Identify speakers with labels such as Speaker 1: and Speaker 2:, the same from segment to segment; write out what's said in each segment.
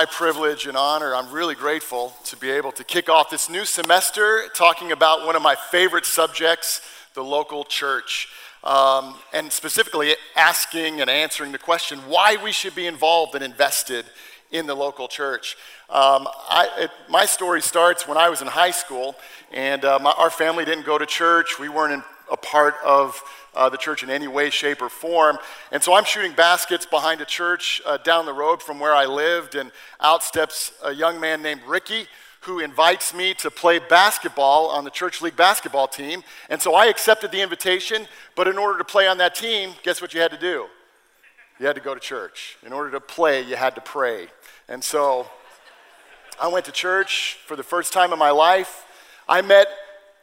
Speaker 1: my privilege and honor. I'm really grateful to be able to kick off this new semester talking about one of my favorite subjects, the local church. Um, and specifically asking and answering the question why we should be involved and invested in the local church. Um, I, it, my story starts when I was in high school, and uh, my, our family didn't go to church. We weren't in, a part of uh, the church in any way, shape, or form. And so I'm shooting baskets behind a church uh, down the road from where I lived, and out steps a young man named Ricky who invites me to play basketball on the church league basketball team. And so I accepted the invitation, but in order to play on that team, guess what you had to do? You had to go to church. In order to play, you had to pray. And so I went to church for the first time in my life. I met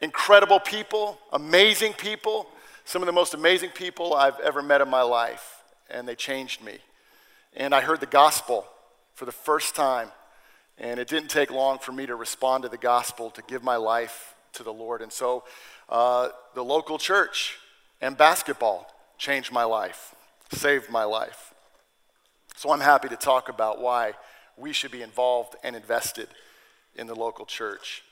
Speaker 1: incredible people, amazing people some of the most amazing people I've ever met in my life, and they changed me. And I heard the gospel for the first time, and it didn't take long for me to respond to the gospel, to give my life to the Lord. And so uh, the local church and basketball changed my life, saved my life. So I'm happy to talk about why we should be involved and invested in the local church.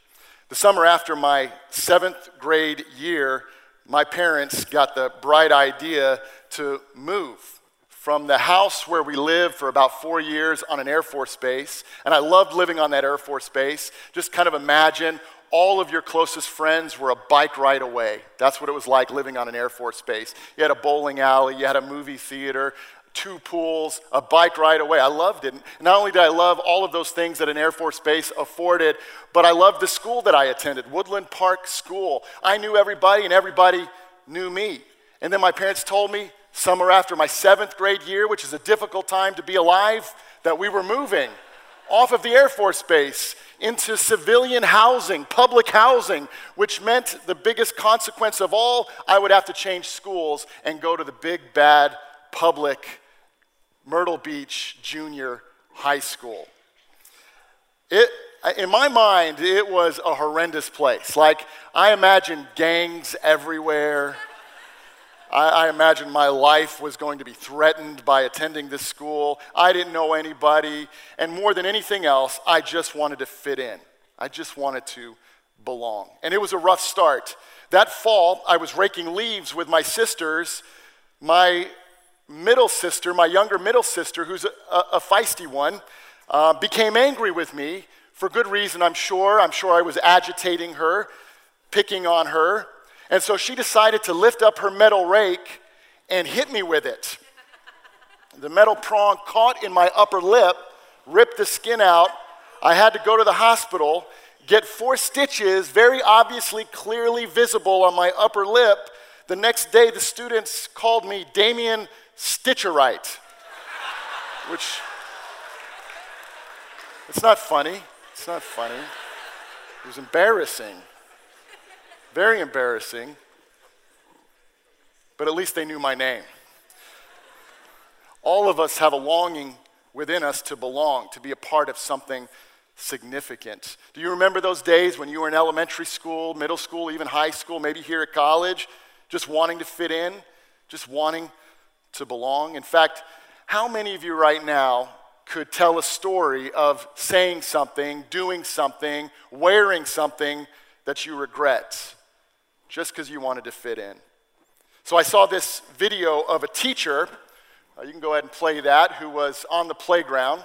Speaker 1: The summer after my seventh grade year, my parents got the bright idea to move from the house where we lived for about four years on an Air Force base. And I loved living on that Air Force base. Just kind of imagine all of your closest friends were a bike ride away. That's what it was like living on an Air Force base. You had a bowling alley, you had a movie theater, two pools, a bike ride away. I loved it. Not only did I love all of those things that an Air Force base afforded, but I loved the school that I attended, Woodland Park School. I knew everybody, and everybody knew me. And then my parents told me, summer after my seventh grade year, which is a difficult time to be alive, that we were moving off of the Air Force Base into civilian housing, public housing, which meant the biggest consequence of all, I would have to change schools and go to the big, bad, public Myrtle Beach Junior High School. It, in my mind, it was a horrendous place. Like, I imagine gangs everywhere. I, I imagine my life was going to be threatened by attending this school. I didn't know anybody. And more than anything else, I just wanted to fit in. I just wanted to belong. And it was a rough start. That fall, I was raking leaves with my sisters. My middle sister, my younger middle sister, who's a, a feisty one, uh, became angry with me for good reason, I'm sure. I'm sure I was agitating her, picking on her. And so she decided to lift up her metal rake and hit me with it. The metal prong caught in my upper lip, ripped the skin out. I had to go to the hospital, get four stitches, very obviously clearly visible on my upper lip. The next day, the students called me Damien Stitcherite, which it's not funny. It's not funny. It was embarrassing. Very embarrassing. But at least they knew my name. All of us have a longing within us to belong, to be a part of something significant. Do you remember those days when you were in elementary school, middle school, even high school, maybe here at college, just wanting to fit in, just wanting to belong. In fact, how many of you right now could tell a story of saying something, doing something, wearing something that you regret just because you wanted to fit in? So I saw this video of a teacher, uh, you can go ahead and play that, who was on the playground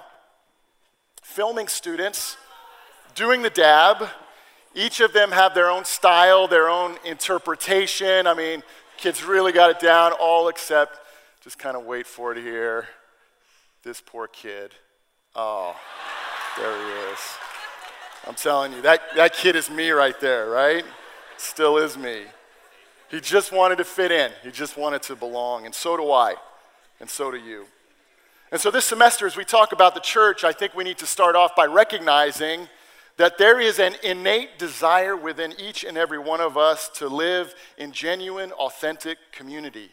Speaker 1: filming students doing the dab. Each of them have their own style, their own interpretation. I mean, kids really got it down, all except just kind of wait for it here. This poor kid. Oh, there he is. I'm telling you, that, that kid is me right there, right? Still is me. He just wanted to fit in, he just wanted to belong, and so do I, and so do you. And so, this semester, as we talk about the church, I think we need to start off by recognizing that there is an innate desire within each and every one of us to live in genuine, authentic community.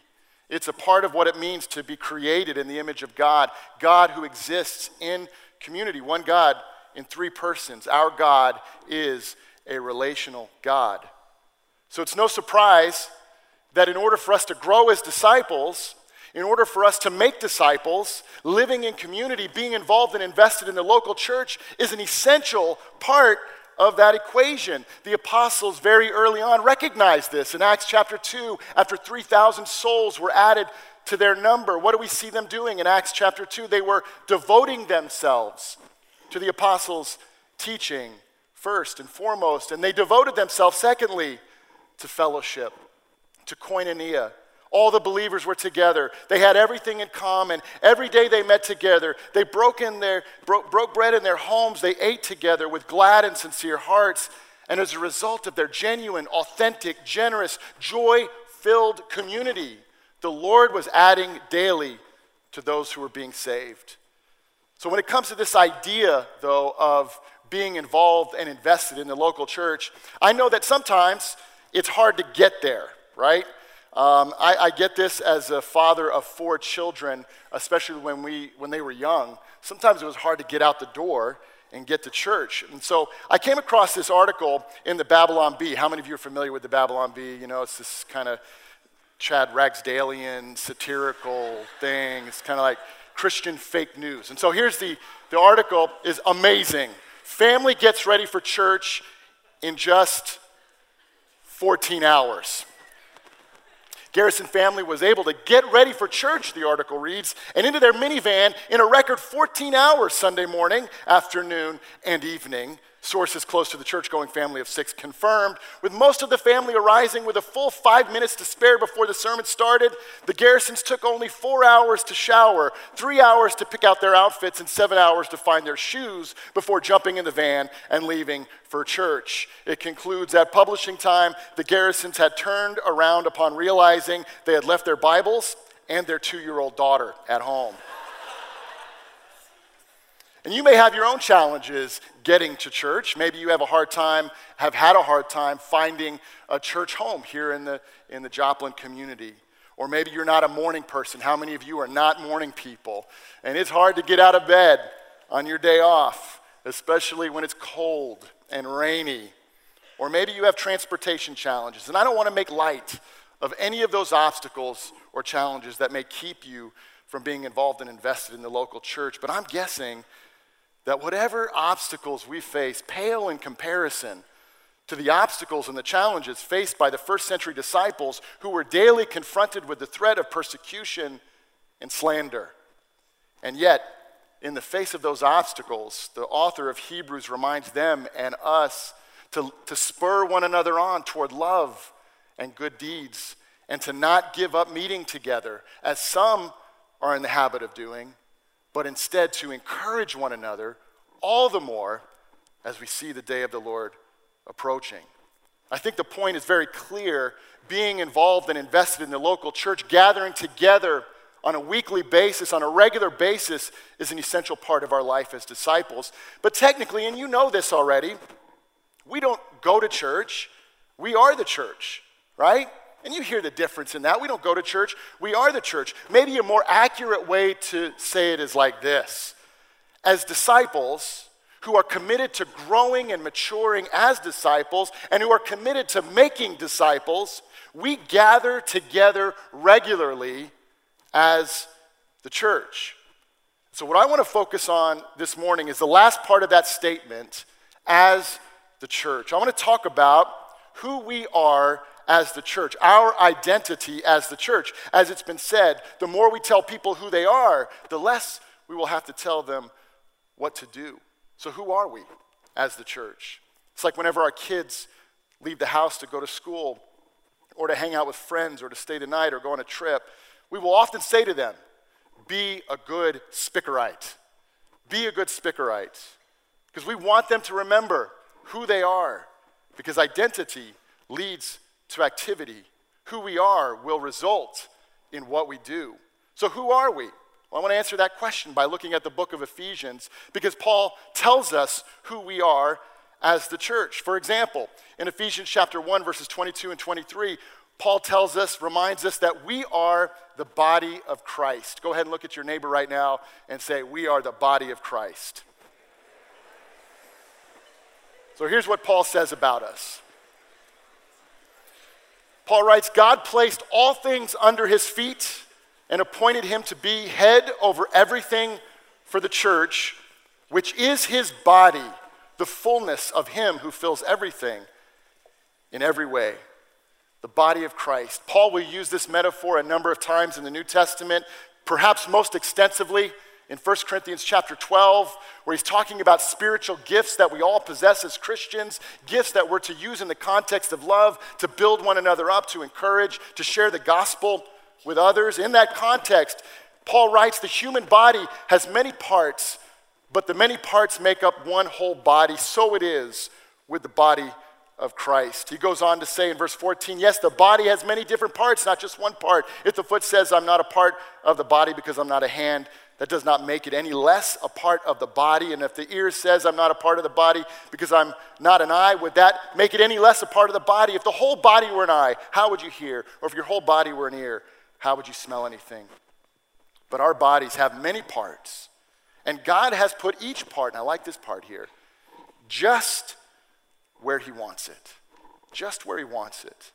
Speaker 1: It's a part of what it means to be created in the image of God, God who exists in community, one God in three persons. Our God is a relational God. So it's no surprise that in order for us to grow as disciples, In order for us to make disciples, living in community, being involved and invested in the local church is an essential part of that equation. The apostles, very early on, recognized this. In Acts chapter 2, after 3,000 souls were added to their number, what do we see them doing in Acts chapter 2? They were devoting themselves to the apostles' teaching first and foremost, and they devoted themselves, secondly, to fellowship, to koinonia. All the believers were together. They had everything in common. Every day they met together. They broke, in their, broke, bread in their homes. They ate together with glad and sincere hearts. And as a result of their genuine, authentic, generous, joy filled community, the Lord was adding daily to those who were being saved. So, when it comes to this idea, though, of being involved and invested in the local church, I know that sometimes it's hard to get there, right? Um, I, I, get this as a father of four children, especially when, we, when they were young. Sometimes it was hard to get out the door and get to church. And so I came across this article in the Babylon Bee. How many of you are familiar with the Babylon Bee? You know, it's this kind of Chad Ragsdalian satirical thing. It's kind of like Christian fake news. And so here's the, the article is amazing. Family gets ready for church in just 14 hours. Garrison family was able to get ready for church, the article reads, and into their minivan in a record 14 hours Sunday morning, afternoon, and evening. Sources close to the church going family of six confirmed. With most of the family arising with a full five minutes to spare before the sermon started, the Garrisons took only four hours to shower, three hours to pick out their outfits, and seven hours to find their shoes before jumping in the van and leaving for church. It concludes at publishing time, the Garrisons had turned around upon realizing they had left their Bibles and their two year old daughter at home. And you may have your own challenges getting to church. Maybe you have a hard time, have had a hard time finding a church home here in the, in the Joplin community. Or maybe you're not a morning person. How many of you are not morning people? And it's hard to get out of bed on your day off, especially when it's cold and rainy. Or maybe you have transportation challenges. And I don't want to make light of any of those obstacles or challenges that may keep you from being involved and invested in the local church, but I'm guessing that whatever obstacles we face pale in comparison to the obstacles and the challenges faced by the first century disciples who were daily confronted with the threat of persecution and slander. And yet, in the face of those obstacles, the author of Hebrews reminds them and us to, to spur one another on toward love and good deeds and to not give up meeting together, as some are in the habit of doing, but instead to encourage one another all the more as we see the day of the Lord approaching. I think the point is very clear. Being involved and invested in the local church, gathering together on a weekly basis, on a regular basis, is an essential part of our life as disciples. But technically, and you know this already, we don't go to church, we are the church, right? And you hear the difference in that. We don't go to church, we are the church. Maybe a more accurate way to say it is like this As disciples who are committed to growing and maturing as disciples and who are committed to making disciples, we gather together regularly as the church. So, what I want to focus on this morning is the last part of that statement as the church. I want to talk about who we are as the church, our identity as the church. As it's been said, the more we tell people who they are, the less we will have to tell them what to do. So, who are we as the church? It's like whenever our kids leave the house to go to school or to hang out with friends or to stay the night or go on a trip, we will often say to them, Be a good Spikereit. Be a good Spikereit. Because we want them to remember who they are. Because identity leads to activity. Who we are will result in what we do. So, who are we? Well, I want to answer that question by looking at the book of Ephesians because Paul tells us who we are as the church. For example, in Ephesians chapter 1 verses 22 and 23, Paul tells us, reminds us that we are the body of Christ. Go ahead and look at your neighbor right now and say, We are the body of Christ. So here's what Paul says about us Paul writes, God placed all things under his feet and appointed him to be head over everything for the church, which is his body, the fullness of him who fills everything in every way. The body of Christ. Paul will use this metaphor a number of times in the New Testament, perhaps most extensively in 1 Corinthians chapter 12, where he's talking about spiritual gifts that we all possess as Christians, gifts that we're to use in the context of love, to build one another up, to encourage, to share the gospel with others. In that context, Paul writes the human body has many parts, but the many parts make up one whole body. So it is with the body of Christ. He goes on to say in verse 14, yes, the body has many different parts, not just one part. If the foot says, I'm not a part of the body because I'm not a hand, that does not make it any less a part of the body. And if the ear says, I'm not a part of the body because I'm not an eye, would that make it any less a part of the body? If the whole body were an eye, how would you hear? Or if your whole body were an ear, how would you smell anything? But our bodies have many parts. And God has put each part, and I like this part here, just where He wants it. Just where He wants it.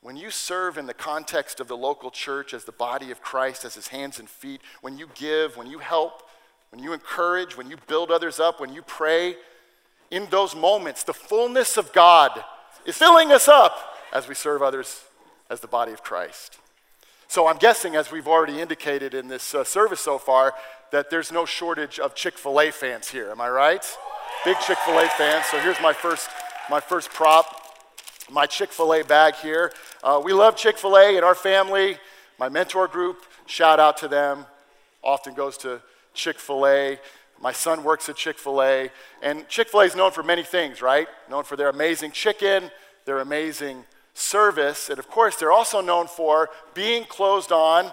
Speaker 1: When you serve in the context of the local church as the body of Christ, as his hands and feet, when you give, when you help, when you encourage, when you build others up, when you pray, in those moments, the fullness of God is filling us up as we serve others as the body of Christ. So I'm guessing, as we've already indicated in this uh, service so far, that there's no shortage of Chick fil A fans here. Am I right? Big Chick fil A fans. So here's my first, my first prop my Chick fil A bag here. Uh, we love Chick fil A in our family. My mentor group, shout out to them, often goes to Chick fil A. My son works at Chick fil A. And Chick fil A is known for many things, right? Known for their amazing chicken, their amazing service, and of course, they're also known for being closed on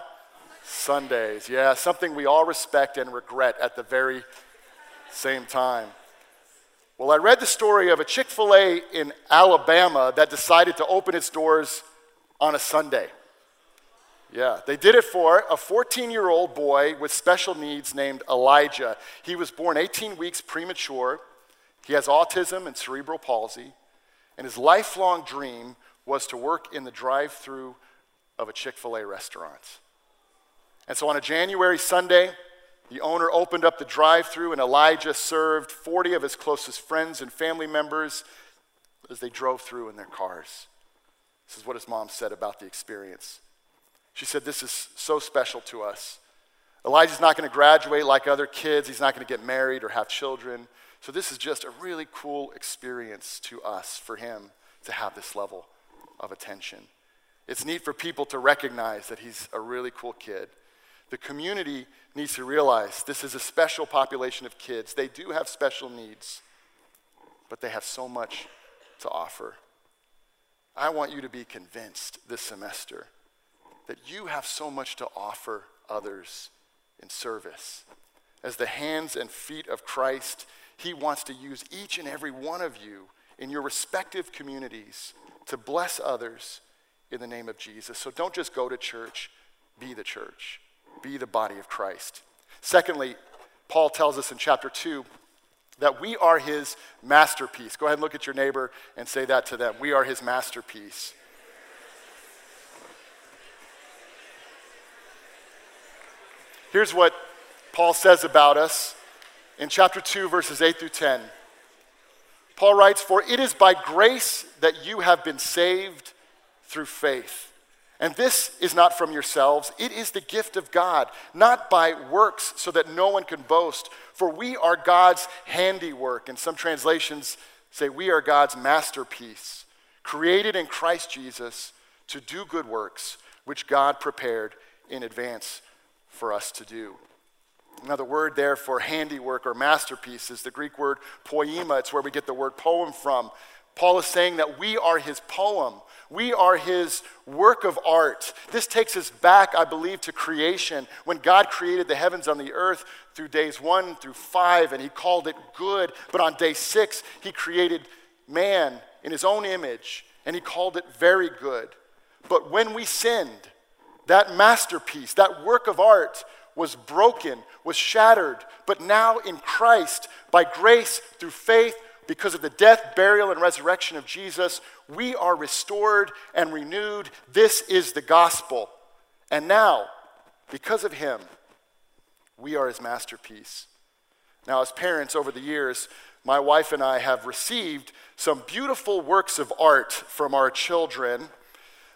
Speaker 1: Sundays. Yeah, something we all respect and regret at the very same time. Well, I read the story of a Chick fil A in Alabama that decided to open its doors on a Sunday. Yeah, they did it for a 14 year old boy with special needs named Elijah. He was born 18 weeks premature. He has autism and cerebral palsy. And his lifelong dream was to work in the drive through of a Chick fil A restaurant. And so on a January Sunday, the owner opened up the drive through, and Elijah served 40 of his closest friends and family members as they drove through in their cars. This is what his mom said about the experience. She said, This is so special to us. Elijah's not going to graduate like other kids, he's not going to get married or have children. So, this is just a really cool experience to us for him to have this level of attention. It's neat for people to recognize that he's a really cool kid. The community needs to realize this is a special population of kids. They do have special needs, but they have so much to offer. I want you to be convinced this semester that you have so much to offer others in service. As the hands and feet of Christ, He wants to use each and every one of you in your respective communities to bless others in the name of Jesus. So don't just go to church, be the church be the body of Christ. Secondly, Paul tells us in chapter 2 that we are his masterpiece. Go ahead and look at your neighbor and say that to them. We are his masterpiece. Here's what Paul says about us in chapter 2, verses 8 through 10. Paul writes, For it is by grace that you have been saved through faith. And this is not from yourselves, it is the gift of God, not by works, so that no one can boast. For we are God's handiwork. And some translations say we are God's masterpiece, created in Christ Jesus to do good works, which God prepared in advance for us to do. Another word there for handiwork or masterpiece is the Greek word poiema. It's where we get the word poem from. Paul is saying that we are his poem. We are his work of art. This takes us back, I believe, to creation when God created the heavens on the earth through days one through five, and he called it good. But on day six, he created man in his own image, and he called it very good. But when we sinned, that masterpiece, that work of art, was broken, was shattered. But now in Christ, by grace, through faith, because of the death, burial, and resurrection of Jesus, we are restored and renewed. This is the gospel. And now, Because of him, we are his masterpiece. Now, as parents over the years, my wife and I have received some beautiful works of art from our children.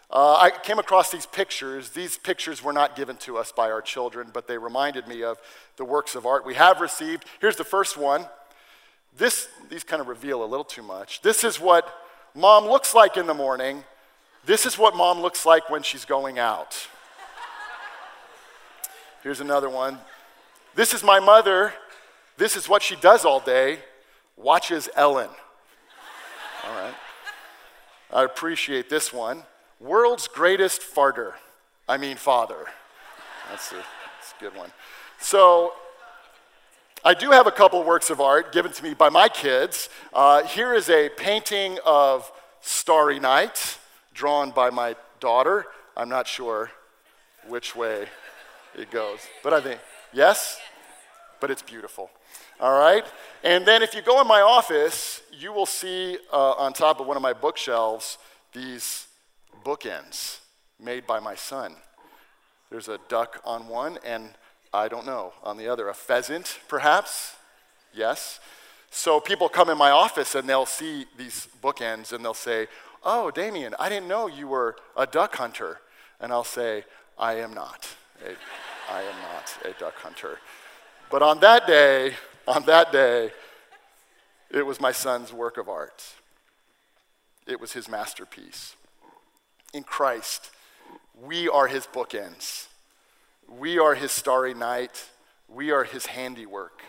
Speaker 1: Uh, I came across these pictures. These pictures were not given to us by our children, but they reminded me of the works of art we have received. Here's the first one. This, these kind of reveal a little too much. This is what mom looks like in the morning. This is what mom looks like when she's going out. Here's another one. This is my mother. This is what she does all day watches Ellen. All right. I appreciate this one. World's greatest farter. I mean, father. That's a, that's a good one. So, I do have a couple works of art given to me by my kids. Uh, here is a painting of Starry Night drawn by my daughter. I'm not sure which way it goes, but I think, yes? But it's beautiful. All right? And then if you go in my office, you will see uh, on top of one of my bookshelves these bookends made by my son. There's a duck on one, and I don't know, on the other. A pheasant, perhaps? Yes. So people come in my office and they'll see these bookends and they'll say, Oh, Damien, I didn't know you were a duck hunter. And I'll say, I am not. A, I am not a duck hunter. But on that day, on that day, it was my son's work of art. It was his masterpiece. In Christ, we are his bookends. We are his starry night. We are his handiwork.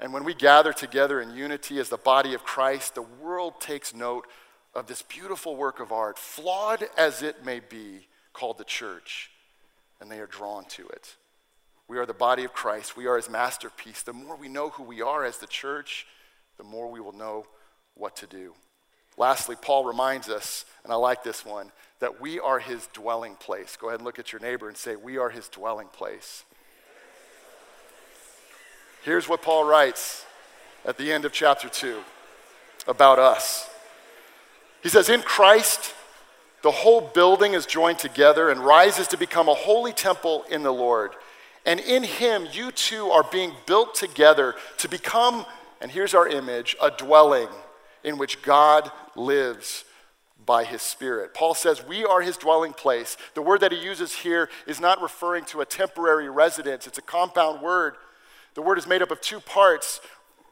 Speaker 1: And when we gather together in unity as the body of Christ, the world takes note of this beautiful work of art, flawed as it may be, called the church, and they are drawn to it. We are the body of Christ. We are his masterpiece. The more we know who we are as the church, the more we will know what to do. Lastly, Paul reminds us, and I like this one, that we are his dwelling place. Go ahead and look at your neighbor and say, We are his dwelling place. Here's what Paul writes at the end of chapter 2 about us. He says, In Christ, the whole building is joined together and rises to become a holy temple in the Lord. And in him, you two are being built together to become, and here's our image, a dwelling in which God lives by his Spirit. Paul says, We are his dwelling place. The word that he uses here is not referring to a temporary residence, it's a compound word. The word is made up of two parts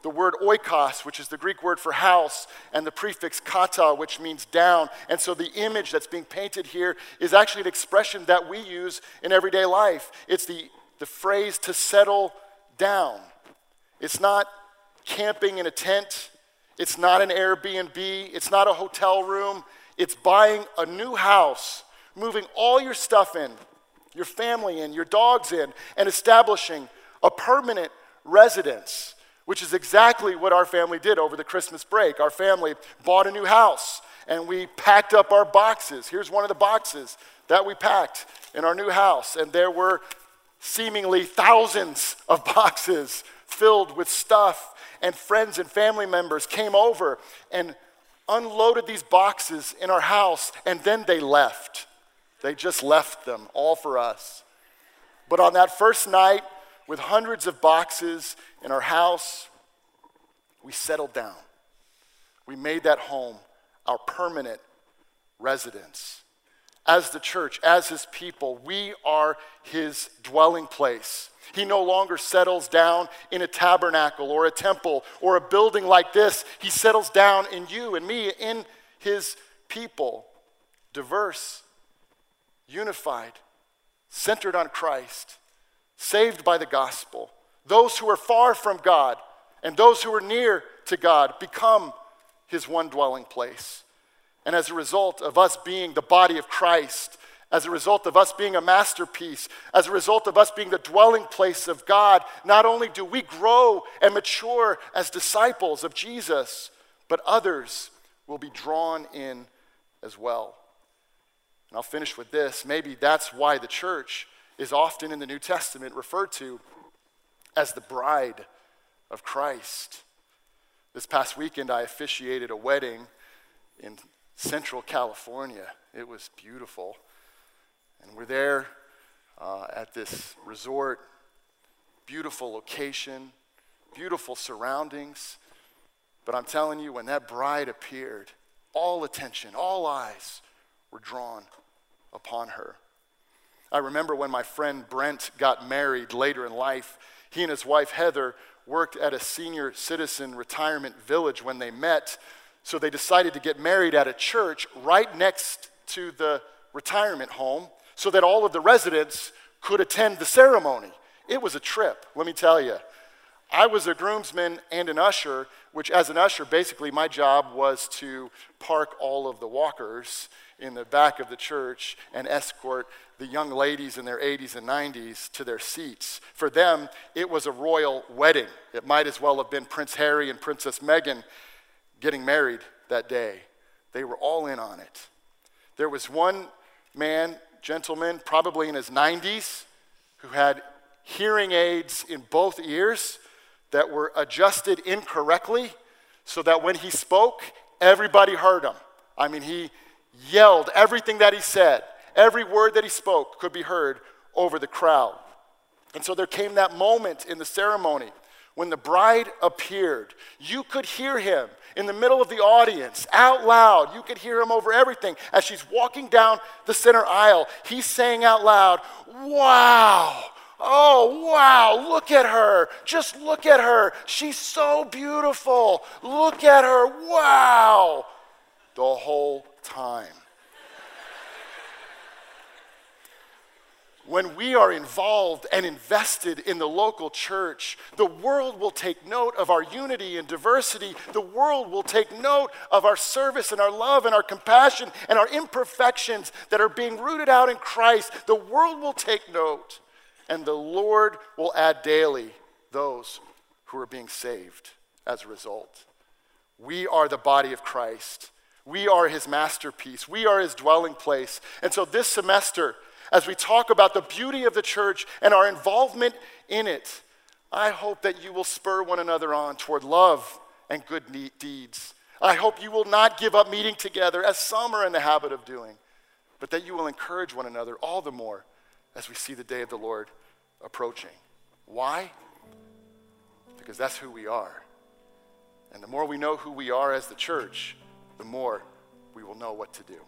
Speaker 1: the word oikos, which is the Greek word for house, and the prefix kata, which means down. And so the image that's being painted here is actually an expression that we use in everyday life. It's the the phrase to settle down. It's not camping in a tent, it's not an Airbnb, it's not a hotel room. It's buying a new house, moving all your stuff in, your family in, your dogs in, and establishing a permanent residence, which is exactly what our family did over the Christmas break. Our family bought a new house and we packed up our boxes. Here's one of the boxes that we packed in our new house, and there were seemingly thousands of boxes filled with stuff, and friends and family members came over and unloaded these boxes in our house, and then they left. They just left them all for us. But on that first night, with hundreds of boxes in our house, we settled down. We made that home our permanent residence as the church, as his people, we are his dwelling place. He no longer settles down in a tabernacle or a temple or a building like this. He settles down in you and me, in his people, diverse, unified, centered on Christ, saved by the gospel. Those who are far from God and those who are near to God become his one dwelling place. And as a result of us being the body of Christ, as a result of us being a masterpiece, as a result of us being the dwelling place of God, not only do we grow and mature as disciples of Jesus, but others will be drawn in as well. And I'll finish with this. Maybe that's why the church is often in the New Testament referred to as the bride of Christ. This past weekend, I officiated a wedding in Central California. It was beautiful. And we're there uh, at this resort. Beautiful location, beautiful surroundings. But I'm telling you, when that bride appeared, all attention, all eyes were drawn upon her. I remember when my friend Brent got married later in life, he and his wife Heather worked at a senior citizen retirement village when they met. So they decided to get married at a church right next to the retirement home so that all of the residents could attend the ceremony. It was a trip, let me tell you. I was a groomsman and an usher, which, as an usher, basically my job was to park all of the walkers in the back of the church and escort the young ladies in their 80s and 90s to their seats. For them, it was a royal wedding. It might as well have been Prince Harry and Princess Meghan getting married that day. They were all in on it. There was one man, gentleman, probably in his 90s, who had hearing aids in both ears that were adjusted incorrectly so that when he spoke, everybody heard him. I mean, he yelled everything that he said, every word that he spoke could be heard over the crowd. And so there came that moment in the ceremony when the bride appeared. You could hear him in the middle of the audience, out loud. You could hear him over everything. As she's walking down the center aisle, he's saying out loud, Wow, Oh, wow, look at her. Just look at her. She's so beautiful. Look at her. Wow. The whole time. When we are involved and invested in the local church, the world will take note of our unity and diversity. The world will take note of our service and our love and our compassion and our imperfections that are being rooted out in Christ. The world will take note and the Lord will add daily those who are being saved as a result. We are the body of Christ. We are his masterpiece. We are his dwelling place. And so this semester, as we talk about the beauty of the church and our involvement in it, I hope that you will spur one another on toward love and good deeds. I hope you will not give up meeting together as some are in the habit of doing, but that you will encourage one another all the more as we see the day of the Lord approaching. Why? Because that's who we are. And the more we know who we are as the church, the more we will know what to do.